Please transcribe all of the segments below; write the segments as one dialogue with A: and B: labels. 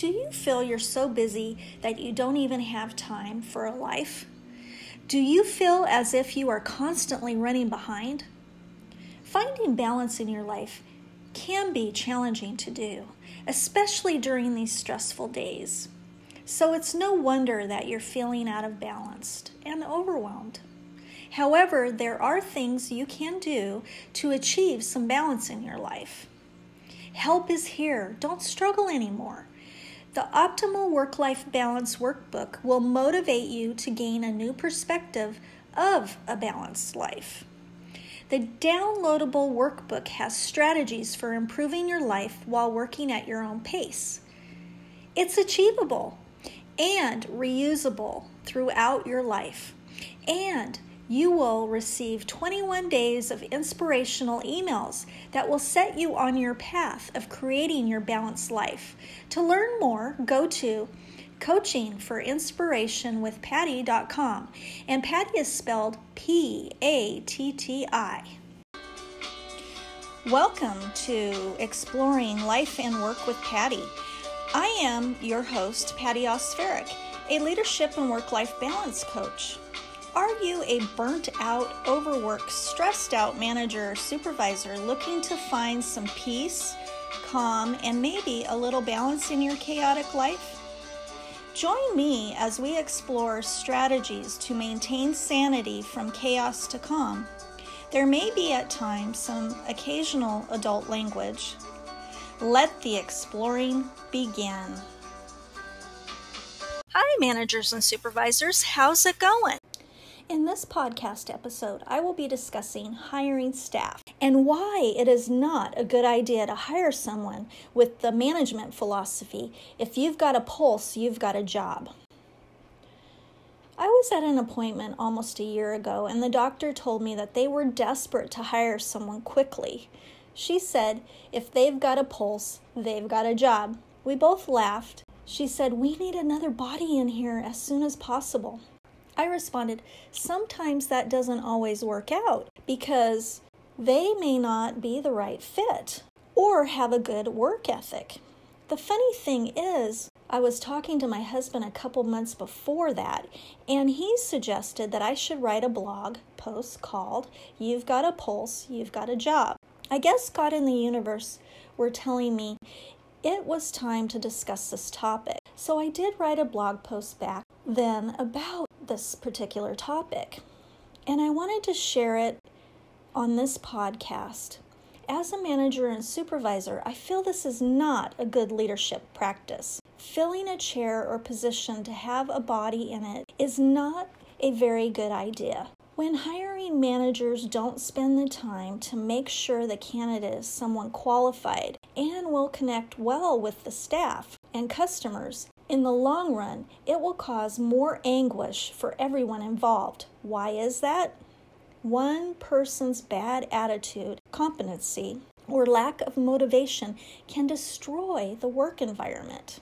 A: Do you feel you're so busy that you don't even have time for a life? Do you feel as if you are constantly running behind? Finding balance in your life can be challenging to do, especially during these stressful days. So it's no wonder that you're feeling out of balance and overwhelmed. However, there are things you can do to achieve some balance in your life. Help is here. Don't struggle anymore. The Optimal Work Life Balance Workbook will motivate you to gain a new perspective of a balanced life. The downloadable workbook has strategies for improving your life while working at your own pace. It's achievable and reusable throughout your life. And you will receive 21 days of inspirational emails that will set you on your path of creating your balanced life. To learn more, go to coachingforinspirationwithpatti.com. And patti is spelled P A T T I. Welcome to Exploring Life and Work with patti I am your host, patti Osferic, a leadership and work life balance coach. Are you a burnt out, overworked, stressed out manager or supervisor looking to find some peace, calm, and maybe a little balance in your chaotic life? Join me as we explore strategies to maintain sanity from chaos to calm. There may be at times some occasional adult language. Let the exploring begin. Hi, managers and supervisors. How's it going? In this podcast episode, I will be discussing hiring staff and why it is not a good idea to hire someone with the management philosophy if you've got a pulse, you've got a job. I was at an appointment almost a year ago, and the doctor told me that they were desperate to hire someone quickly. She said, if they've got a pulse, they've got a job. We both laughed. She said, We need another body in here as soon as possible. I responded, Sometimes that doesn't always work out because they may not be the right fit or have a good work ethic. The funny thing is, I was talking to my husband a couple months before that, and he suggested that I should write a blog post called You've Got a Pulse, You've Got a Job. I guess God and the universe were telling me it was time to discuss this topic. So I did write a blog post back then about this particular topic. And I wanted to share it on this podcast. As a manager and supervisor, I feel this is not a good leadership practice. Filling a chair or position to have a body in it is not a very good idea. When hiring managers don't spend the time to make sure the candidate is someone qualified and will connect well with the staff and customers, in the long run, it will cause more anguish for everyone involved. Why is that? One person's bad attitude, competency, or lack of motivation can destroy the work environment.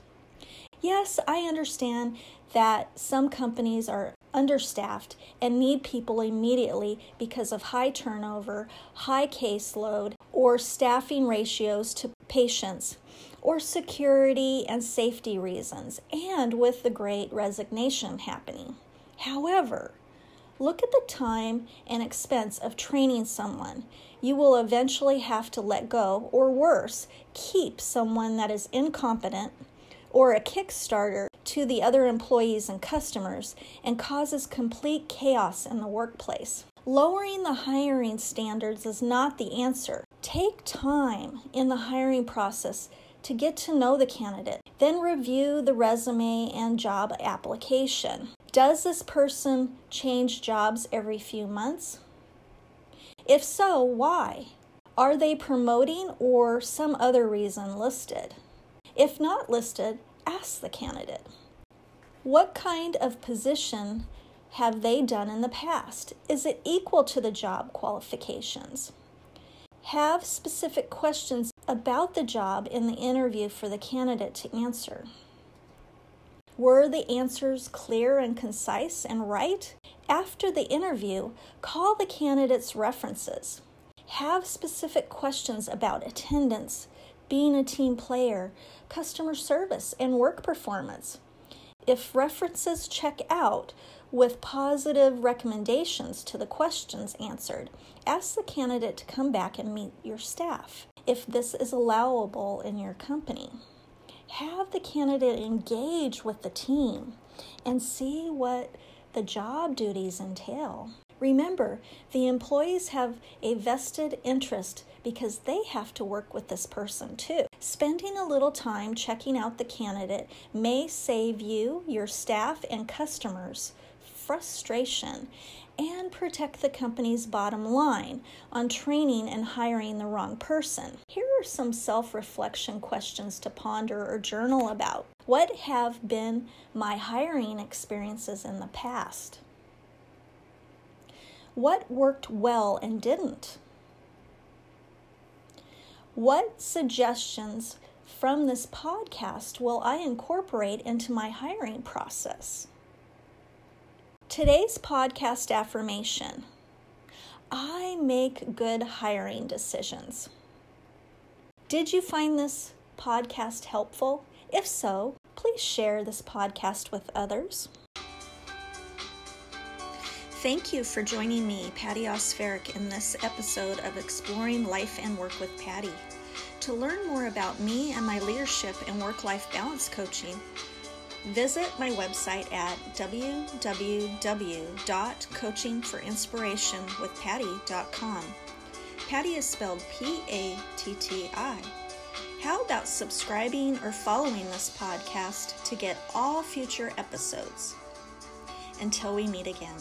A: Yes, I understand that some companies are understaffed and need people immediately because of high turnover, high caseload, or staffing ratios to patients or security and safety reasons, and with the great resignation happening. However, look at the time and expense of training someone. You will eventually have to let go, or worse, keep someone that is incompetent or a kickstarter to the other employees and customers and causes complete chaos in the workplace. Lowering the hiring standards is not the answer. Take time in the hiring process to get to know the candidate. Then review the resume and job application. Does this person change jobs every few months? If so, why? Are they promoting or some other reason listed? If not listed, ask the candidate. What kind of position have they done in the past? Is it equal to the job qualifications? Have specific questions about the job in the interview for the candidate to answer. Were the answers clear and concise and right? After the interview, call the candidate's references. Have specific questions about attendance, being a team player, customer service, and work performance. If references check out with positive recommendations to the questions answered, ask the candidate to come back and meet your staff if this is allowable in your company. Have the candidate engage with the team and see what the job duties entail. Remember, the employees have a vested interest because they have to work with this person too. Spending a little time checking out the candidate may save you, your staff, and customers frustration and protect the company's bottom line on training and hiring the wrong person. Here are some self reflection questions to ponder or journal about. What have been my hiring experiences in the past? What worked well and didn't? What suggestions from this podcast will I incorporate into my hiring process? Today's podcast affirmation I make good hiring decisions. Did you find this podcast helpful? If so, please share this podcast with others. Thank you for joining me, Patti Osferic, in this episode of Exploring Life and Work with Patti. To learn more about me and my leadership and work life balance coaching, visit my website at www.coachingforinspirationwithpatti.com. Patti is spelled P A T T I. How about subscribing or following this podcast to get all future episodes? Until we meet again.